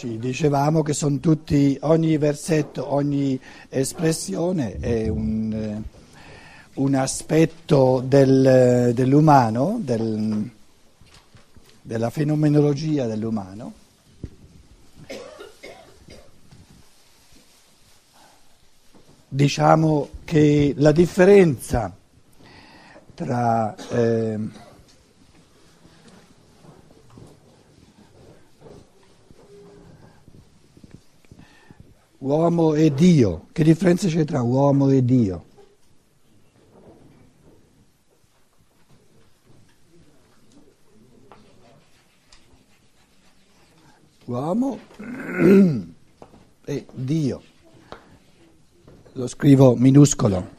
Ci dicevamo che tutti, ogni versetto, ogni espressione è un, eh, un aspetto del, dell'umano, del, della fenomenologia dell'umano. Diciamo che la differenza tra eh, Uomo e Dio. Che differenza c'è tra uomo e Dio? Uomo e Dio. Lo scrivo minuscolo.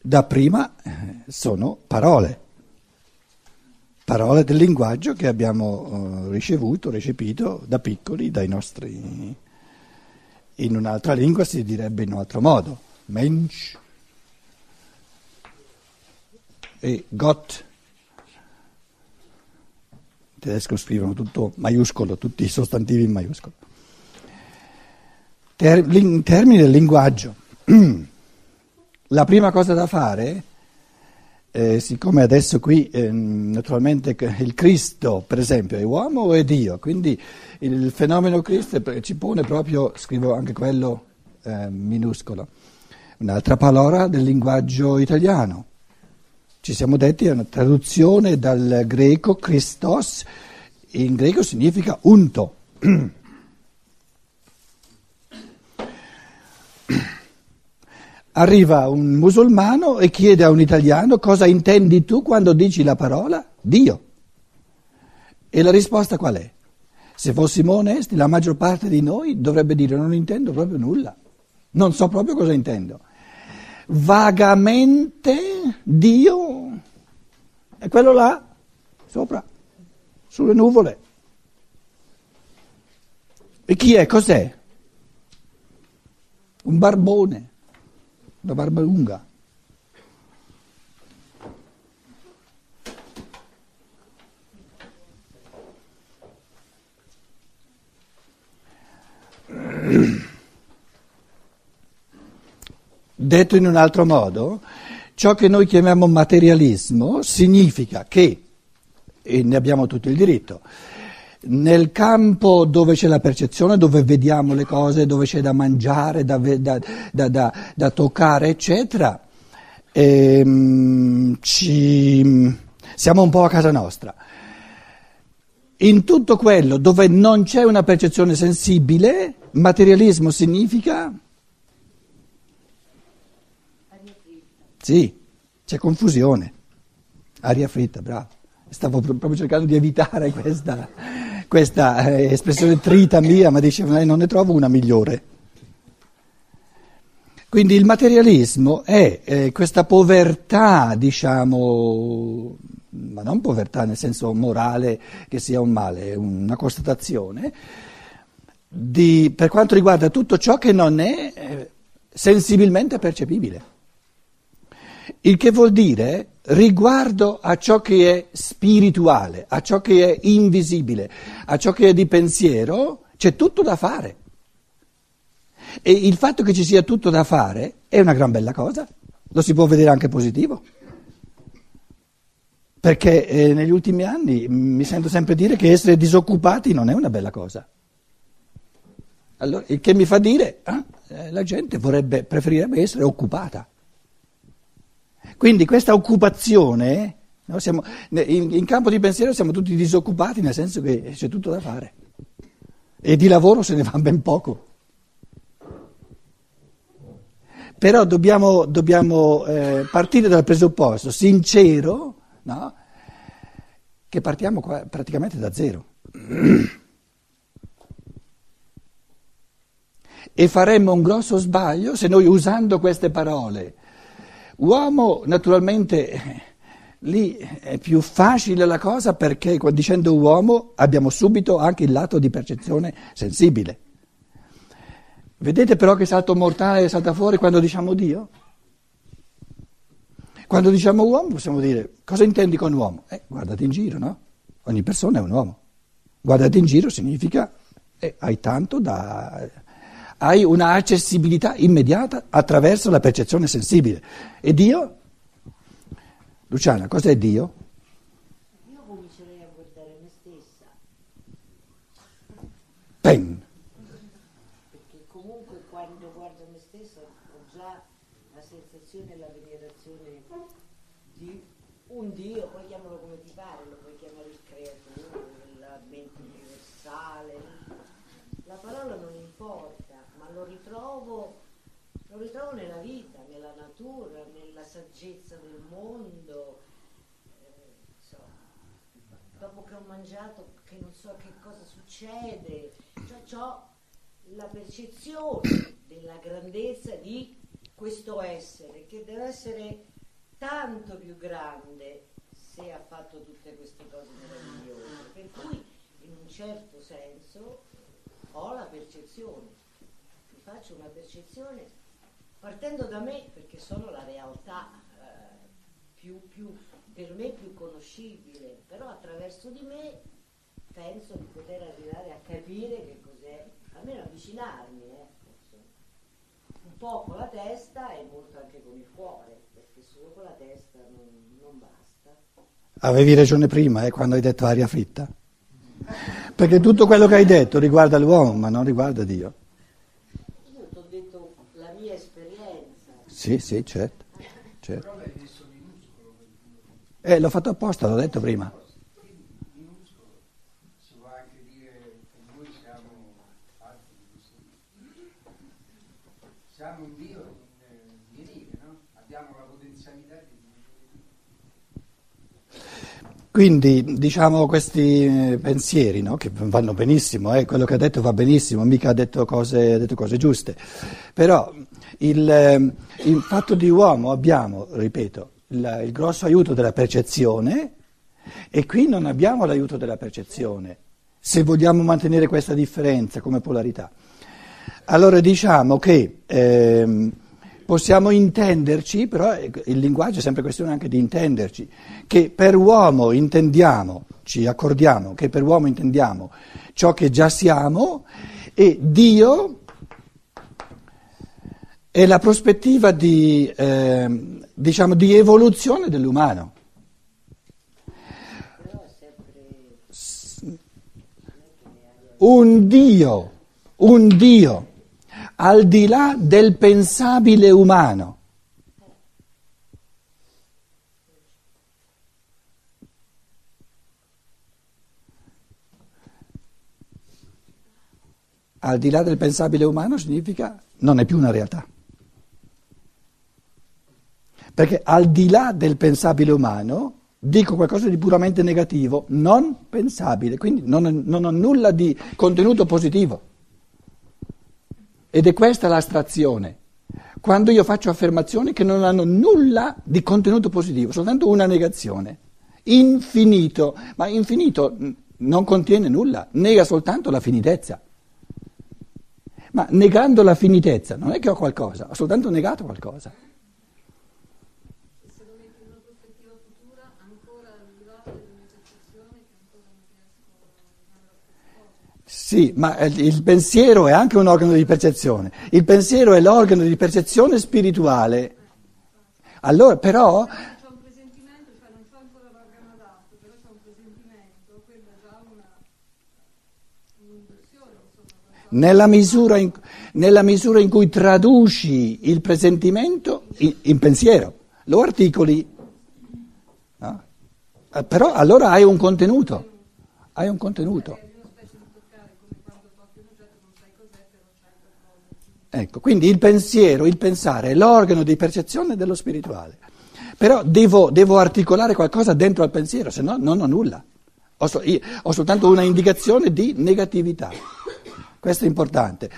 Da prima sono parole parole del linguaggio che abbiamo uh, ricevuto, recepito da piccoli dai nostri... In un'altra lingua si direbbe in un altro modo, Mensch e Gott. In tedesco scrivono tutto maiuscolo, tutti i sostantivi in maiuscolo. Ter- in termini del linguaggio, la prima cosa da fare eh, siccome adesso qui eh, naturalmente il Cristo, per esempio, è uomo o è Dio, quindi il fenomeno Cristo ci pone proprio, scrivo anche quello eh, minuscolo, un'altra parola del linguaggio italiano. Ci siamo detti è una traduzione dal greco Christos, in greco significa unto. Arriva un musulmano e chiede a un italiano cosa intendi tu quando dici la parola Dio. E la risposta qual è? Se fossimo onesti, la maggior parte di noi dovrebbe dire non intendo proprio nulla, non so proprio cosa intendo. Vagamente Dio è quello là, sopra, sulle nuvole. E chi è? Cos'è? Un barbone la barba lunga. Detto in un altro modo, ciò che noi chiamiamo materialismo significa che, e ne abbiamo tutto il diritto, nel campo dove c'è la percezione, dove vediamo le cose, dove c'è da mangiare, da, da, da, da toccare, eccetera, ehm, ci, siamo un po' a casa nostra. In tutto quello dove non c'è una percezione sensibile, materialismo significa... Sì, c'è confusione. Aria fritta, bravo. Stavo proprio cercando di evitare questa questa eh, espressione trita mia, ma dice non ne trovo una migliore. Quindi il materialismo è eh, questa povertà, diciamo, ma non povertà nel senso morale che sia un male, è una constatazione, di, per quanto riguarda tutto ciò che non è eh, sensibilmente percepibile. Il che vuol dire riguardo a ciò che è spirituale, a ciò che è invisibile, a ciò che è di pensiero, c'è tutto da fare. E il fatto che ci sia tutto da fare è una gran bella cosa, lo si può vedere anche positivo. Perché eh, negli ultimi anni mi sento sempre dire che essere disoccupati non è una bella cosa. Allora, il che mi fa dire, ah, eh, la gente vorrebbe, preferirebbe essere occupata. Quindi questa occupazione, no, siamo, in, in, campo di pensiero siamo tutti disoccupati nel senso che c'è tutto da fare e di lavoro se ne va ben poco. Però dobbiamo, dobbiamo eh, partire dal presupposto sincero no, che partiamo qua, praticamente da zero. E faremmo un grosso sbaglio se noi usando queste parole Uomo naturalmente lì è più facile la cosa perché dicendo uomo abbiamo subito anche il lato di percezione sensibile. Vedete però che salto mortale salta fuori quando diciamo Dio? Quando diciamo uomo possiamo dire cosa intendi con uomo? Eh, guardati in giro, no? Ogni persona è un uomo. Guardati in giro significa eh, hai tanto da... hai una accessibilità immediata attraverso la percezione sensibile. E Dio? Luciana, cos'è Dio? Io comincerei a guardare me stessa. Pen. Perché comunque quando guardo me stessa ho già la sensazione e la venerazione di un Dio, poi chiamalo come ti pare, lo puoi chiamare il creatore, la mente universale. La parola non importa, lo ritrovo, lo ritrovo nella vita, nella natura, nella saggezza del mondo. Eh, so, dopo che ho mangiato che non so che cosa succede, cioè ho la percezione della grandezza di questo essere che deve essere tanto più grande se ha fatto tutte queste cose meravigliose. Per cui in un certo senso ho la percezione, faccio una percezione partendo da me perché sono la realtà eh, più, più, per me più conoscibile, però attraverso di me penso di poter arrivare a capire che cos'è, almeno avvicinarmi, eh, un po' con la testa e molto anche con il cuore, perché solo con la testa non, non basta. Avevi ragione prima, eh, quando hai detto aria fritta. Perché tutto quello che hai detto riguarda l'uomo, ma non riguarda Dio. Io ti ho detto la mia esperienza. Sì, sì, certo. certo. Eh, l'ho fatto apposta, l'ho detto prima. minuscolo, si può anche dire che noi siamo fatti di questo Dio. Siamo un Dio in divenire, no? Abbiamo la potenzialità di divenire. Quindi diciamo questi eh, pensieri no, che vanno benissimo, eh, quello che ha detto va benissimo, mica ha detto cose, ha detto cose giuste, però il, eh, il fatto di uomo abbiamo, ripeto, il, il grosso aiuto della percezione e qui non abbiamo l'aiuto della percezione, se vogliamo mantenere questa differenza come polarità. Allora diciamo che ehm, possiamo intenderci, però il linguaggio è sempre questione anche di intenderci, che per uomo intendiamo, ci accordiamo che per uomo intendiamo ciò che già siamo e Dio è la prospettiva di, ehm, diciamo, di evoluzione dell'umano. Un Dio, un Dio, al di là del pensabile umano. Al di là del pensabile umano significa non è più una realtà. Perché al di là del pensabile umano dico qualcosa di puramente negativo, non pensabile, quindi non, non ho nulla di contenuto positivo. Ed è questa l'astrazione. Quando io faccio affermazioni che non hanno nulla di contenuto positivo, soltanto una negazione. Infinito, ma infinito non contiene nulla, nega soltanto la finitezza. Ma negando la finitezza non è che ho qualcosa, ho soltanto negato qualcosa. se lo metti in una prospettiva futura, ancora al di là delle mie percezioni, che ancora non riesco a fare la stessa cosa. Sì, ma eh, il pensiero è anche un organo di percezione. Il pensiero è l'organo di percezione spirituale. Allora, però, cioè nella misura in, nella misura in cui traduci il presentimento in, in pensiero, lo articoli, no? Eh, però allora hai un contenuto. Hai un contenuto. È una specie di toccare, come quando tocchi un oggetto non sai cos'è, però c'è qualcosa. Ecco, quindi il pensiero, il pensare è l'organo di percezione dello spirituale. Però devo, devo articolare qualcosa dentro al pensiero, se no non ho nulla. Ho, so- io- ho soltanto una indicazione di negatività. Questo è importante.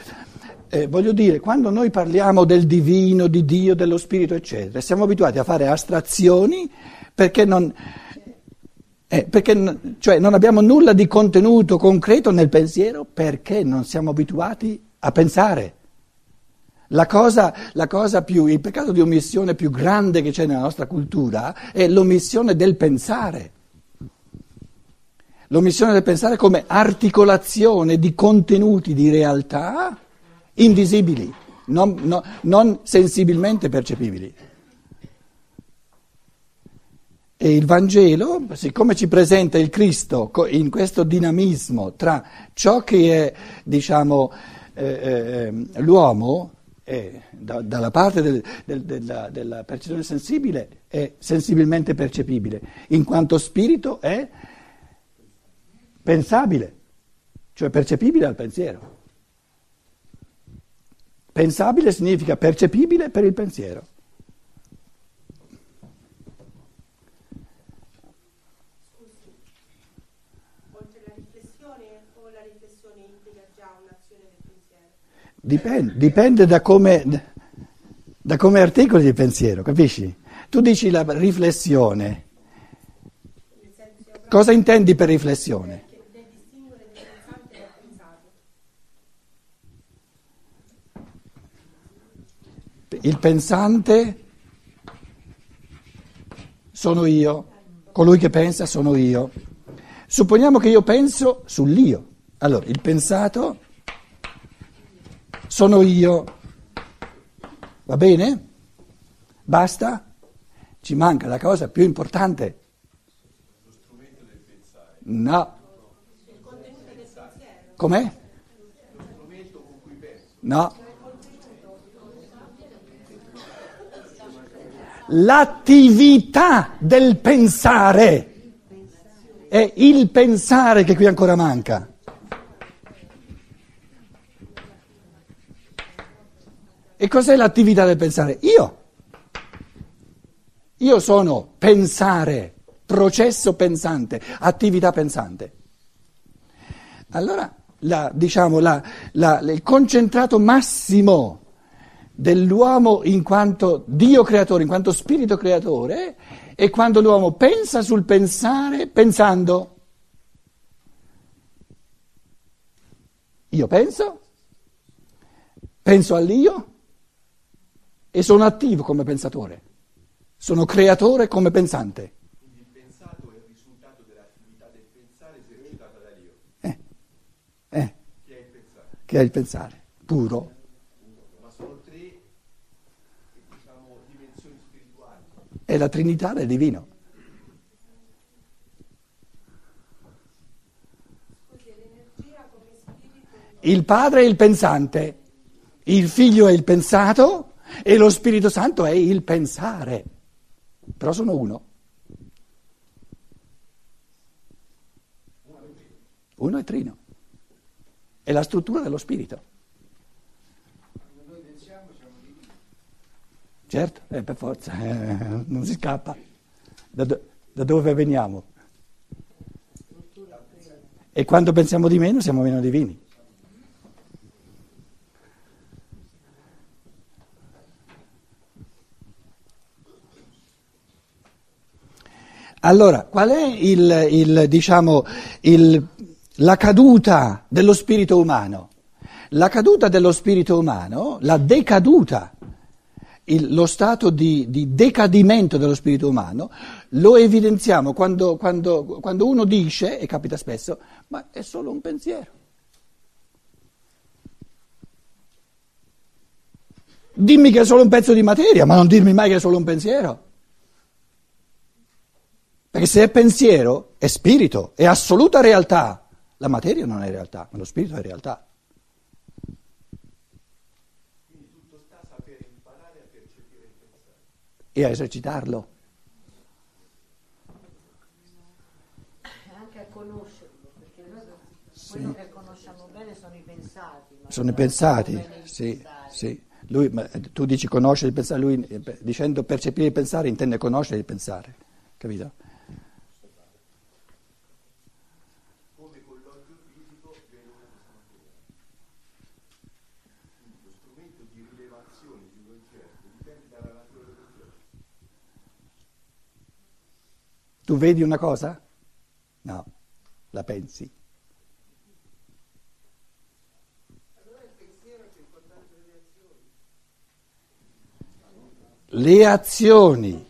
Eh, voglio dire, quando noi parliamo del divino, di Dio, dello spirito, eccetera, siamo abituati a fare astrazioni perché non, eh, perché cioè non abbiamo nulla di contenuto concreto nel pensiero perché non siamo abituati a pensare. La cosa, la cosa più, il peccato di omissione più grande che c'è nella nostra cultura è l'omissione del pensare. L'omissione del pensare come articolazione di contenuti di realtà invisibili, non, no, non sensibilmente percepibili. E il Vangelo, siccome ci presenta il Cristo in questo dinamismo tra ciò che è, diciamo, eh, eh, l'uomo, è, da, dalla parte del, del, della, della percezione sensibile, è sensibilmente percepibile, in quanto spirito è pensabile, cioè percepibile al pensiero. Pensabile significa percepibile per il pensiero. Dipende, dipende da, come, da come articoli il pensiero, capisci? Tu dici la riflessione. Cosa intendi per riflessione? Il pensante sono io, colui che pensa sono io. Supponiamo che io penso sull'io. Allora, il pensato sono io. Va bene? Basta? Ci manca la cosa più importante. Lo strumento del pensare. No. Com'è? Lo strumento con cui penso. No. L'attività del pensare. È il pensare che qui ancora manca. E cos'è l'attività del pensare? Io. Io sono pensare, processo pensante, attività pensante. Allora, la, diciamo, la, la, il concentrato massimo dell'uomo in quanto Dio creatore, in quanto spirito creatore, è quando l'uomo pensa sul pensare pensando. Io penso, penso all'io e sono attivo come pensatore, sono creatore come pensante. Quindi il pensato è il risultato dell'attività del pensare esercitata da Dio. Eh, eh, che è il pensare. Che è il pensare, puro. Ma sono tre diciamo, dimensioni spirituali. È la Trinità del Divino. Il padre è il pensante, il figlio è il pensato e lo Spirito Santo è il pensare, però sono uno. Uno è trino. È la struttura dello Spirito. Certo, eh, per forza, eh, non si scappa. Da, do- da dove veniamo? E quando pensiamo di meno siamo meno divini. Allora, qual è il, il, diciamo, il, la caduta dello spirito umano? La caduta dello spirito umano, la decaduta, lo stato di, di, decadimento dello spirito umano, lo evidenziamo quando, quando, quando uno dice, e capita spesso, ma è solo un pensiero. Dimmi che è solo un pezzo di materia, ma non dirmi mai che è solo un pensiero. Perché se è pensiero, è spirito, è assoluta realtà. La materia non è realtà, ma lo spirito è realtà. Quindi tutto sta a sapere imparare a percepire il pensare. E a esercitarlo. anche a conoscerlo, perché noi quello che conosciamo bene sono i pensati. ma Sono i pensati, sì, sì. Lui, ma tu dici conoscere il pensare, lui eh, dicendo percepire il pensare intende conoscere il pensare, capito? Come con l'occhio fisico vede una cosa materiale. Quindi lo strumento di rilevazione di un oggetto dipende dalla natura dell'oggetto. Tu vedi una cosa? No, la pensi. Le azioni.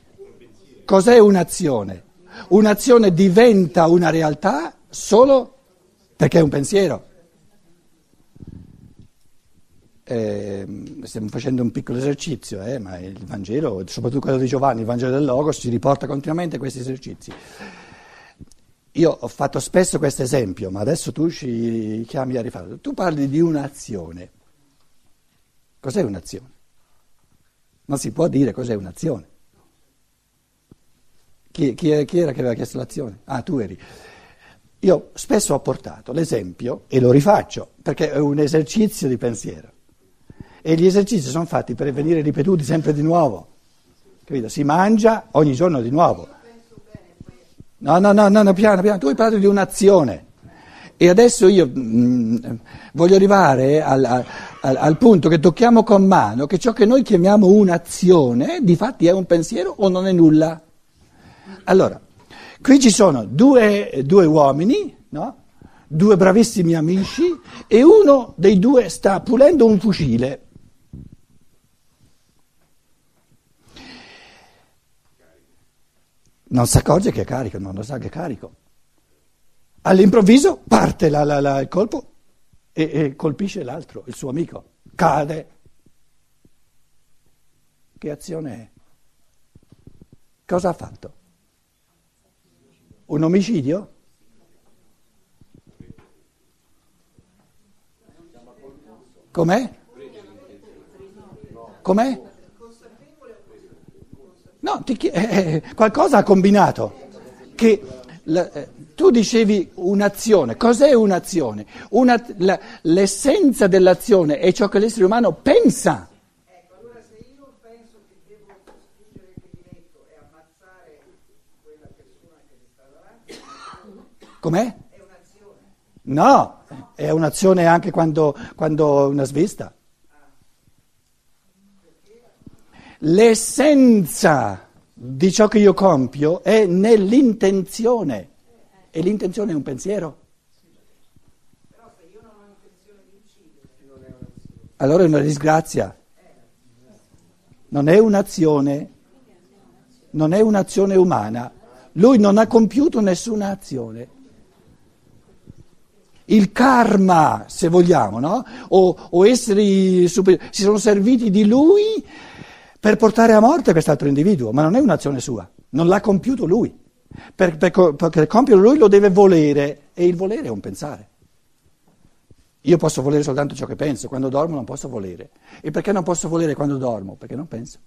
Cos'è un'azione? Un'azione diventa una realtà solo perché è un pensiero. Eh, stiamo facendo un piccolo esercizio, eh, ma il Vangelo, soprattutto quello di Giovanni, il Vangelo del Logos, ci riporta continuamente questi esercizi. Io ho fatto spesso questo esempio, ma adesso tu ci chiami a rifarlo. Tu parli di un'azione. Cos'è un'azione? Non si può dire cos'è un'azione. Chi, chi, chi era che aveva chiesto l'azione? Ah, tu eri. Io spesso ho portato l'esempio, e lo rifaccio, perché è un esercizio di pensiero. E gli esercizi sono fatti per venire ripetuti sempre di nuovo. Capito? Si mangia ogni giorno di nuovo. No, no, no, no, piano, piano. Tu hai parlato di un'azione. E adesso io mh, mm, voglio arrivare al, al, al, punto che tocchiamo con mano che ciò che noi chiamiamo un'azione, di fatti è un pensiero o non è nulla. Allora, qui ci sono due, due uomini, no? due bravissimi amici, e uno dei due sta pulendo un fucile. Non si accorge che è carico, non lo sa che è carico. All'improvviso parte la, la, la, il colpo e, e colpisce l'altro, il suo amico, cade. Che azione è? Cosa ha fatto? Un omicidio? Com'è? Com'è? No, ti, eh, eh, qualcosa ha combinato. Che, la, eh, tu dicevi un'azione, cos'è un'azione? Una, la, l'essenza dell'azione è ciò che l'essere umano pensa. Ecco, allora se io penso che devo spingere il caminetto e ammazzare quella persona che mi sta davanti, com'è? È un'azione. No, è un'azione anche quando, quando una svista. L'essenza di ciò che io compio è nell'intenzione e l'intenzione è un pensiero. Però se io non ho intenzione di uccidere, allora è una disgrazia. Non è un'azione, non è un'azione umana. Lui non ha compiuto nessuna azione. Il karma, se vogliamo, no? O, o esseri superiori, si sono serviti di lui per portare a morte quest'altro individuo, ma non è un'azione sua, non l'ha compiuto lui. Per, per, per compierlo lui lo deve volere e il volere è un pensare. Io posso volere soltanto ciò che penso, quando dormo non posso volere. E perché non posso volere quando dormo? Perché non penso.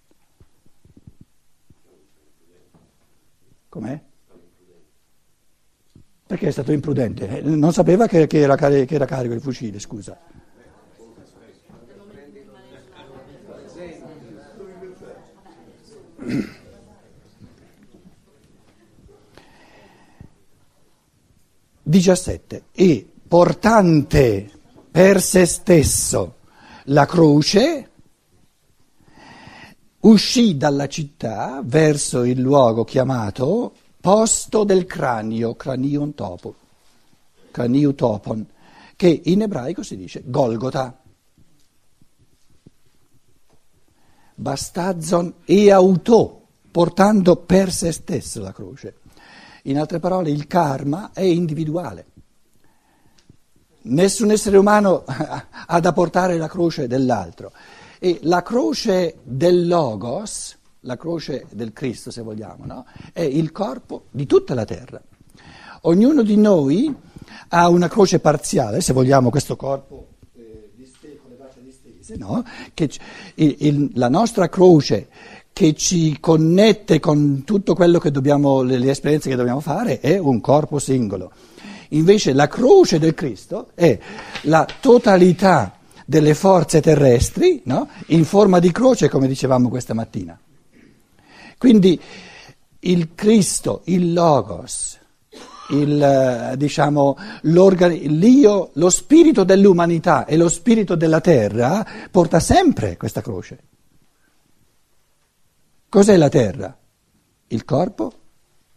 Com'è? Perché è stato imprudente? Eh, non sapeva che, che, era, che era carico il fucile, scusa. Diciassette. E portante per se stesso la croce, uscì dalla città verso il luogo chiamato posto del cranio, cranion topo, craniutopon, che in ebraico si dice Golgota. Bastazon e auto, portando per se stesso la croce. In altre parole, il karma è individuale. Nessun essere umano ha da portare la croce dell'altro. E la croce del Logos, la croce del Cristo se vogliamo, no? è il corpo di tutta la terra. Ognuno di noi ha una croce parziale, se vogliamo questo corpo no? che il, il, la nostra croce che ci connette con tutto quello che dobbiamo, le, le esperienze che dobbiamo fare, è un corpo singolo. Invece la croce del Cristo è la totalità delle forze terrestri no? in forma di croce, come dicevamo questa mattina. Quindi il Cristo, il Logos, il, eh, diciamo, l'io, lo spirito dell'umanità e lo spirito della terra porta sempre questa croce. Cos'è la terra? Il corpo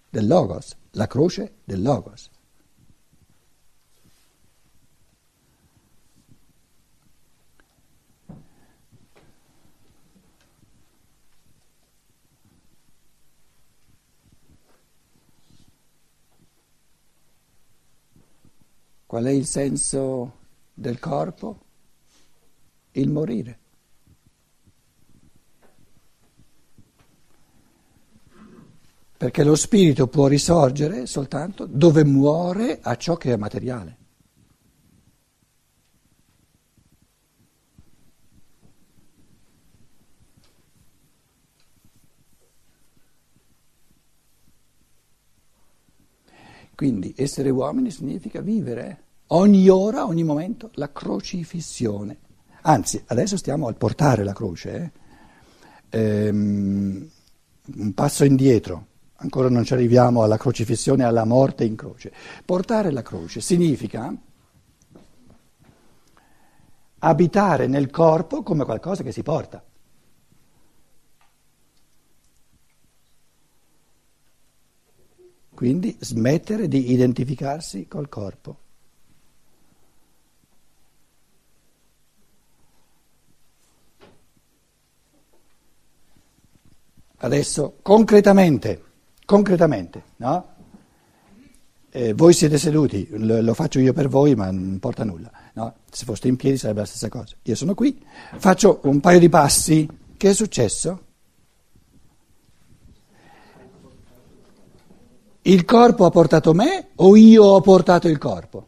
del Logos, la croce del Logos. Qual è il senso del corpo? Il morire. Perché lo spirito può risorgere soltanto dove muore a ciò che è materiale. Quindi essere uomini significa vivere ogni ora, ogni momento la crocifissione. Anzi, adesso stiamo al portare la croce. Eh? Ehm, un passo indietro, ancora non ci arriviamo alla crocifissione, alla morte in croce. Portare la croce significa abitare nel corpo come qualcosa che si porta. Quindi smettere di identificarsi col corpo. Adesso concretamente, concretamente, no? Eh, voi siete seduti, lo, lo, faccio io per voi, ma non importa nulla. No? Se foste in piedi sarebbe la stessa cosa. Io sono qui, faccio un paio di passi. Che è successo? Il corpo ha portato me o io ho portato il corpo?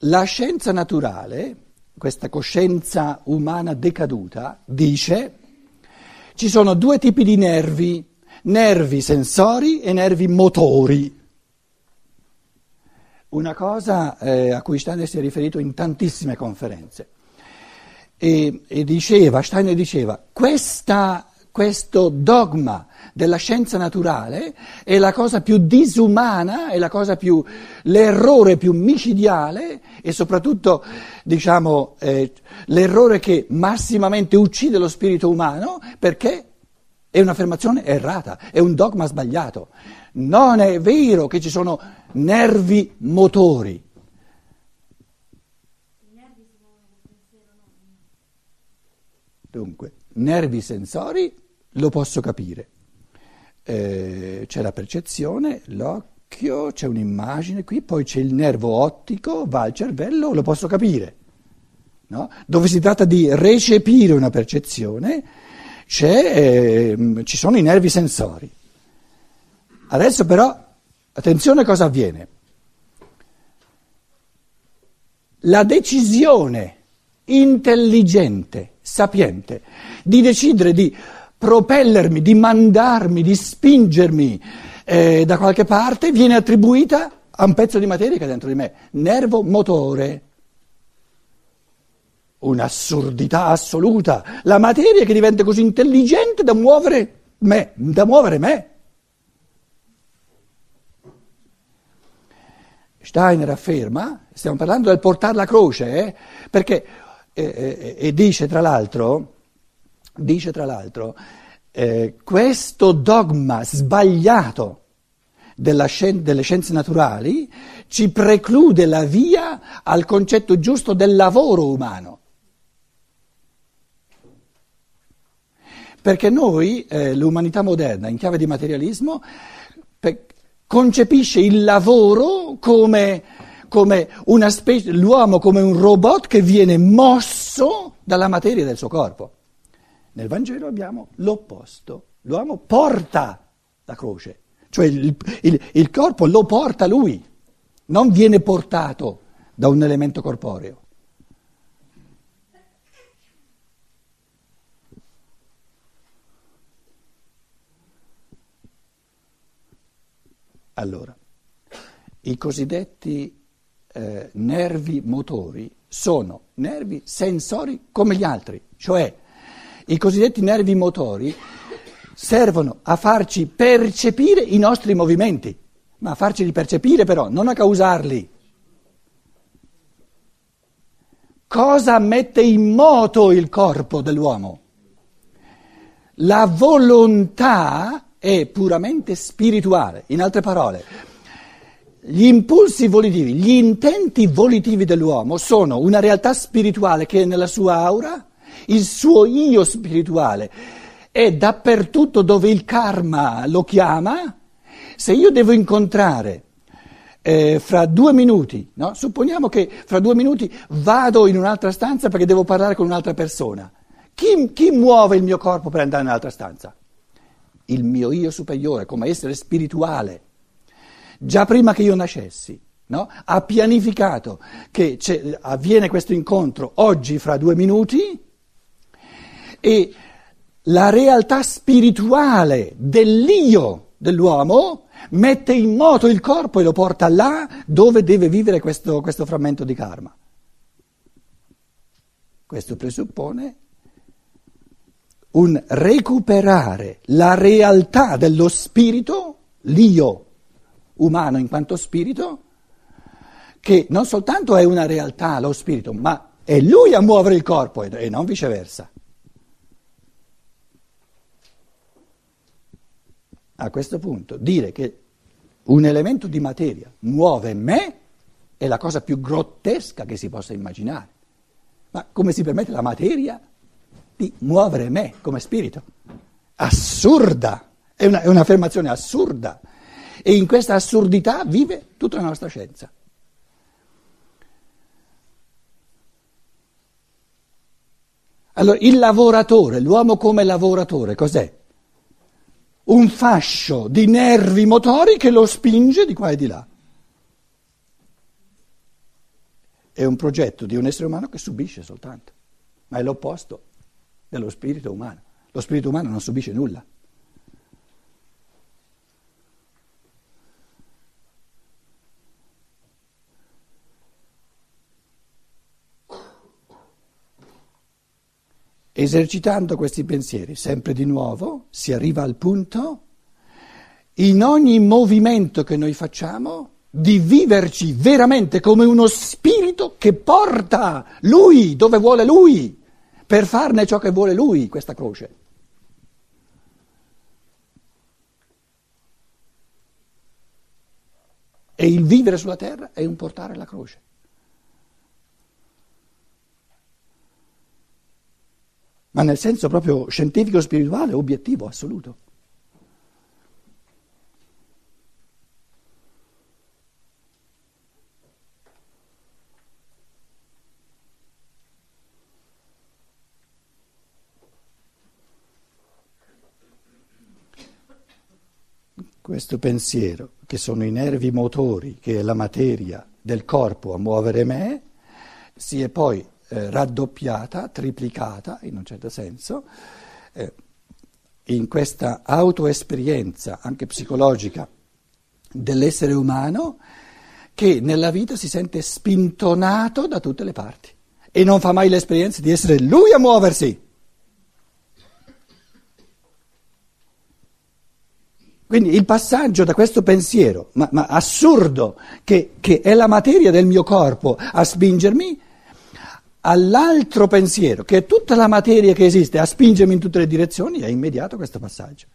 La scienza naturale, questa coscienza umana decaduta, dice ci sono due tipi di nervi, nervi sensori e nervi motori. Una cosa eh, a cui Steiner si è riferito in tantissime conferenze. E, e diceva, Steiner diceva, questa questo dogma della scienza naturale è la cosa più disumana, è più, l'errore più micidiale e soprattutto, diciamo, eh, l'errore che massimamente uccide lo spirito umano perché è un'affermazione errata, è un dogma sbagliato. Non è vero che ci sono nervi motori. Dunque, nervi sensori lo posso capire. Eh, c'è la percezione, l'occhio, c'è un'immagine qui, poi c'è il nervo ottico, va al cervello, lo posso capire. No? Dove si tratta di recepire una percezione, eh, ci sono i nervi sensori. Adesso però, attenzione a cosa avviene. La decisione intelligente, sapiente, di decidere di propellermi, di mandarmi, di spingermi eh, da qualche parte, viene attribuita a un pezzo di materia che è dentro di me, nervo motore. Un'assurdità assoluta. La materia che diventa così intelligente da muovere me, da muovere me. Steiner afferma, stiamo parlando del portare la croce, eh, perché, eh, eh, e dice tra l'altro, dice tra l'altro, eh, questo dogma sbagliato scien- delle scienze naturali ci preclude la via al concetto giusto del lavoro umano. Perché noi, eh, l'umanità moderna, in chiave di materialismo, pe- concepisce il lavoro come, come specie, l'uomo come un robot che viene mosso dalla materia del suo corpo. Nel Vangelo abbiamo l'opposto. L'uomo porta la croce, cioè il, il, il corpo lo porta lui, non viene portato da un elemento corporeo. Allora, i cosiddetti eh, nervi motori sono nervi sensori come gli altri, cioè i cosiddetti nervi motori servono a farci percepire i nostri movimenti, ma a farceli percepire però, non a causarli. Cosa mette in moto il corpo dell'uomo? La volontà è puramente spirituale, in altre parole. Gli impulsi volitivi, gli intenti volitivi dell'uomo sono una realtà spirituale che è nella sua aura, il suo io spirituale è dappertutto dove il karma lo chiama Se io devo incontrare eh, fra due minuti, no? supponiamo che fra due minuti vado in un'altra stanza perché devo parlare con un'altra persona, chi, chi muove il mio corpo per andare nell'altra stanza? Il mio io superiore, come essere spirituale. Già prima che io nascessi, no? ha pianificato che avviene questo incontro oggi fra due minuti e la realtà spirituale dell'io dell'uomo mette in moto il corpo e lo porta là dove deve vivere questo, questo frammento di karma. Questo presuppone un recuperare la realtà dello spirito, l'io umano in quanto spirito, che non soltanto è una realtà lo spirito, ma è lui a muovere il corpo e non viceversa. A questo punto dire che un elemento di materia muove me è la cosa più grottesca che si possa immaginare. Ma come si permette la materia di muovere me come spirito? Assurda, è, una, è un'affermazione assurda. E in questa assurdità vive tutta la nostra scienza. Allora, il lavoratore, l'uomo come lavoratore, cos'è? Un fascio di nervi motori che lo spinge di qua e di là. È un progetto di un essere umano che subisce soltanto, ma è l'opposto dello spirito umano. Lo spirito umano non subisce nulla. Esercitando questi pensieri sempre di nuovo si arriva al punto, in ogni movimento che noi facciamo, di viverci veramente come uno spirito che porta lui dove vuole lui, per farne ciò che vuole lui, questa croce. E il vivere sulla terra è un portare la croce. Ma nel senso proprio scientifico, spirituale, obiettivo, assoluto. Questo pensiero, che sono i nervi motori, che è la materia del corpo a muovere me, si è poi eh, raddoppiata, triplicata in un certo senso, eh, in questa autoesperienza anche psicologica dell'essere umano che nella vita si sente spintonato da tutte le parti e non fa mai l'esperienza di essere lui a muoversi. Quindi il passaggio da questo pensiero, ma, ma assurdo, che, che è la materia del mio corpo a spingermi, all'altro pensiero, che è tutta la materia che esiste, a spingermi in tutte le direzioni, è immediato questo passaggio.